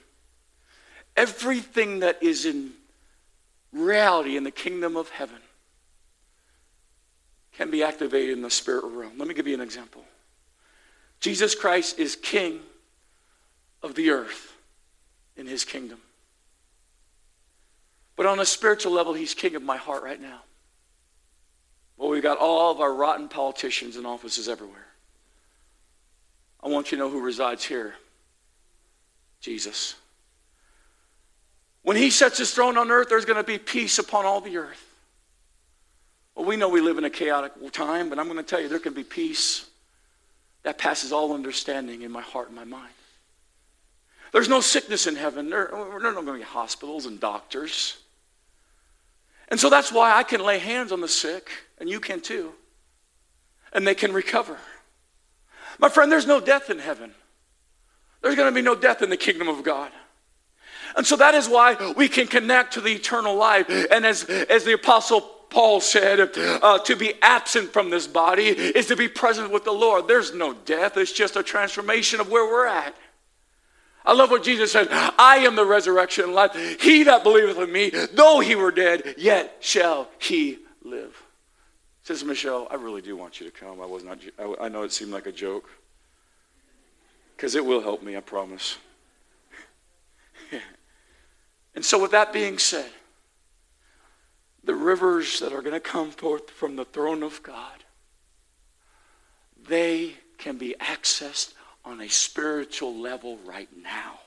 Everything that is in reality in the kingdom of heaven can be activated in the spirit realm. Let me give you an example. Jesus Christ is king of the earth in his kingdom. But on a spiritual level, he's king of my heart right now. Well, we've got all of our rotten politicians in offices everywhere. I want you to know who resides here Jesus. When he sets his throne on earth, there's going to be peace upon all the earth. Well, we know we live in a chaotic time, but I'm going to tell you there can be peace that passes all understanding in my heart and my mind. There's no sickness in heaven. There, there are not going to be hospitals and doctors. And so that's why I can lay hands on the sick, and you can too, and they can recover. My friend, there's no death in heaven. There's going to be no death in the kingdom of God. And so that is why we can connect to the eternal life. And as, as the apostle Paul said, uh, to be absent from this body is to be present with the Lord. There's no death, it's just a transformation of where we're at. I love what Jesus said I am the resurrection and life. He that believeth in me, though he were dead, yet shall he live. Says Michelle, I really do want you to come. I was not. I know it seemed like a joke, because it will help me. I promise. and so, with that being said, the rivers that are going to come forth from the throne of God, they can be accessed on a spiritual level right now.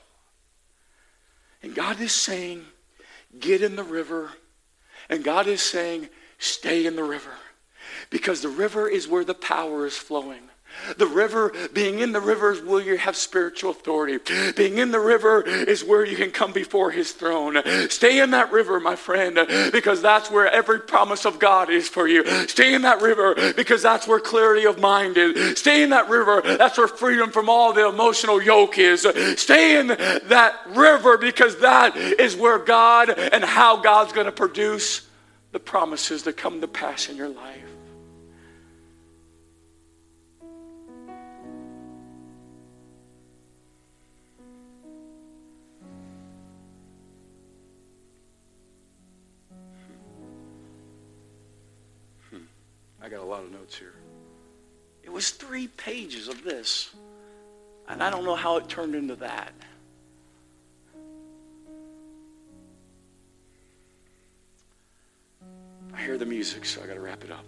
And God is saying, get in the river. And God is saying, stay in the river. Because the river is where the power is flowing. The river, being in the river is where you have spiritual authority. Being in the river is where you can come before his throne. Stay in that river, my friend, because that's where every promise of God is for you. Stay in that river because that's where clarity of mind is. Stay in that river, that's where freedom from all the emotional yoke is. Stay in that river because that is where God and how God's going to produce the promises that come to pass in your life. I got a lot of notes here. It was three pages of this. And I don't know how it turned into that. I hear the music, so I got to wrap it up.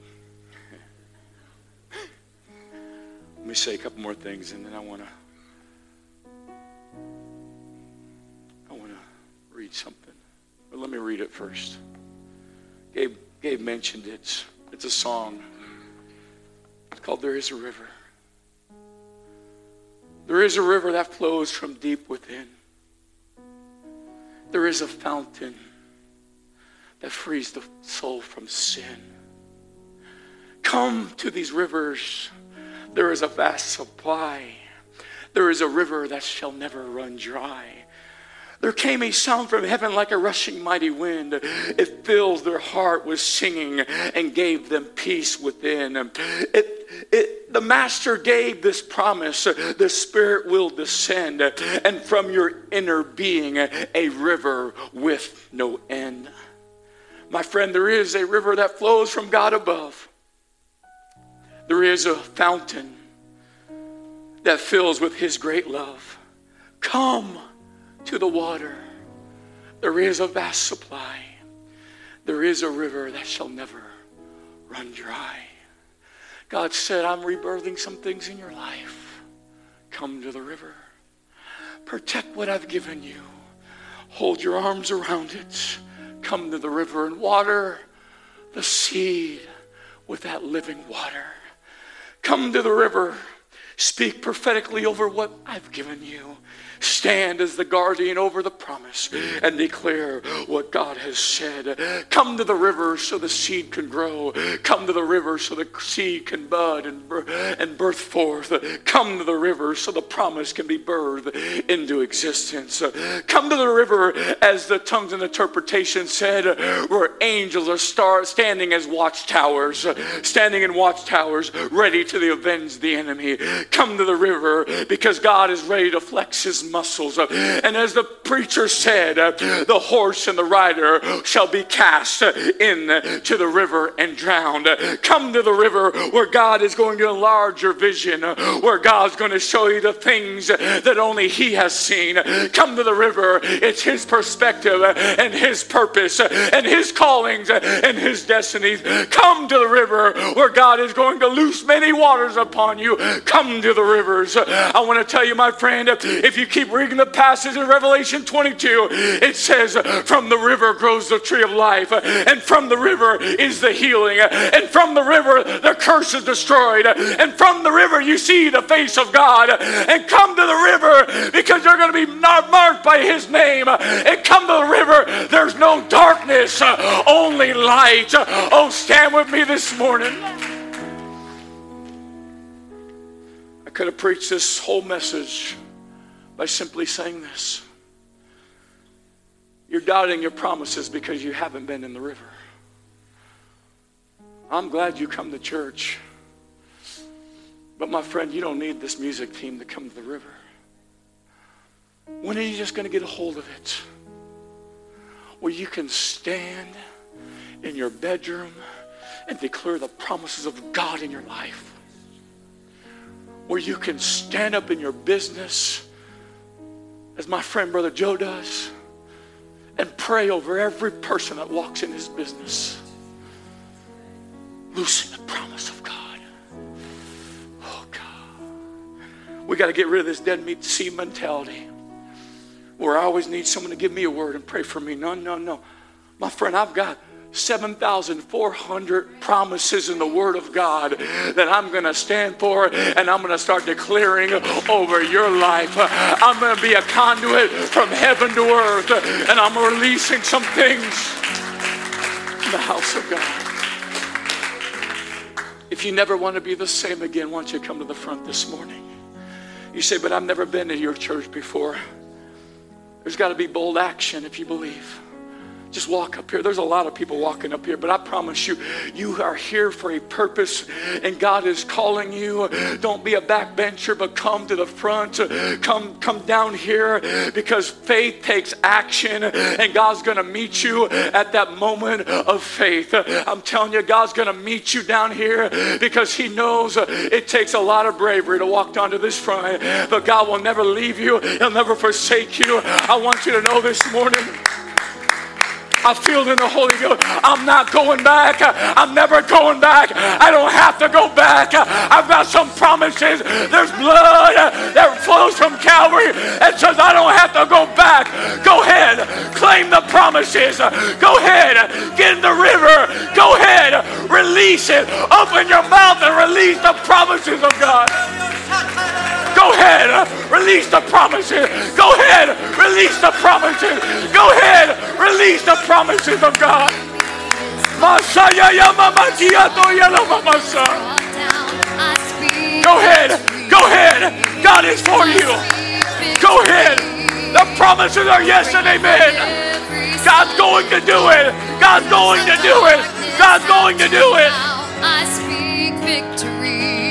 Let me say a couple more things, and then I want to. I want to read something. But let me read it first. Gabe, Gabe mentioned it. It's a song. It's called There is a River. There is a river that flows from deep within. There is a fountain that frees the soul from sin. Come to these rivers. There is a vast supply. There is a river that shall never run dry. There came a sound from heaven like a rushing mighty wind. It fills their heart with singing and gave them peace within. It, it, the Master gave this promise the Spirit will descend, and from your inner being, a river with no end. My friend, there is a river that flows from God above. There is a fountain that fills with His great love. Come to the water. There is a vast supply. There is a river that shall never run dry. God said, I'm rebirthing some things in your life. Come to the river. Protect what I've given you. Hold your arms around it. Come to the river and water the seed with that living water. Come to the river. Speak prophetically over what I've given you. Stand as the guardian over the promise and declare what God has said. Come to the river so the seed can grow. Come to the river so the seed can bud and, and birth forth. Come to the river so the promise can be birthed into existence. Come to the river as the tongues and interpretation said, where angels are star- standing as watchtowers, standing in watchtowers, ready to avenge the enemy. Come to the river because God is ready to flex his muscles. And as the preacher said, uh, the horse and the rider shall be cast into the river and drowned. Come to the river where God is going to enlarge your vision, where God's going to show you the things that only He has seen. Come to the river. It's His perspective and His purpose and His callings and His destinies. Come to the river where God is going to loose many waters upon you. Come to the rivers. I want to tell you, my friend, if you keep keep reading the passage in Revelation 22, it says, From the river grows the tree of life, and from the river is the healing, and from the river the curse is destroyed, and from the river you see the face of God. And come to the river because you're going to be marked by His name. And come to the river, there's no darkness, only light. Oh, stand with me this morning. I could have preached this whole message by simply saying this. You're doubting your promises because you haven't been in the river. I'm glad you come to church. But my friend, you don't need this music team to come to the river. When are you just going to get a hold of it? Where you can stand in your bedroom and declare the promises of God in your life. Where you can stand up in your business as my friend Brother Joe does, and pray over every person that walks in his business. Loosen the promise of God. Oh, God. We got to get rid of this dead meat seed mentality where I always need someone to give me a word and pray for me. No, no, no. My friend, I've got 7,400 promises in the Word of God that I'm going to stand for and I'm going to start declaring over your life. I'm going to be a conduit from heaven to earth and I'm releasing some things in the house of God. If you never want to be the same again, why don't you come to the front this morning? You say, but I've never been to your church before. There's got to be bold action if you believe. Just walk up here. There's a lot of people walking up here, but I promise you, you are here for a purpose, and God is calling you. Don't be a backbencher, but come to the front. Come, come down here because faith takes action, and God's going to meet you at that moment of faith. I'm telling you, God's going to meet you down here because He knows it takes a lot of bravery to walk down to this front, but God will never leave you, He'll never forsake you. I want you to know this morning. I feel in the Holy Ghost. I'm not going back. I'm never going back. I don't have to go back. I've got some promises. There's blood that flows from Calvary and says I don't have to go back. Go ahead. Claim the promises. Go ahead. Get in the river. Go ahead. Release it. Open your mouth and release the promises of God. Go ahead, uh, release the promises. Go ahead, release the promises. Go ahead, release the promises of God. Go ahead, go ahead. God is for you. Go ahead. The promises are yes and amen. God's going to do it. God's going to do it. God's going to do it. I speak victory.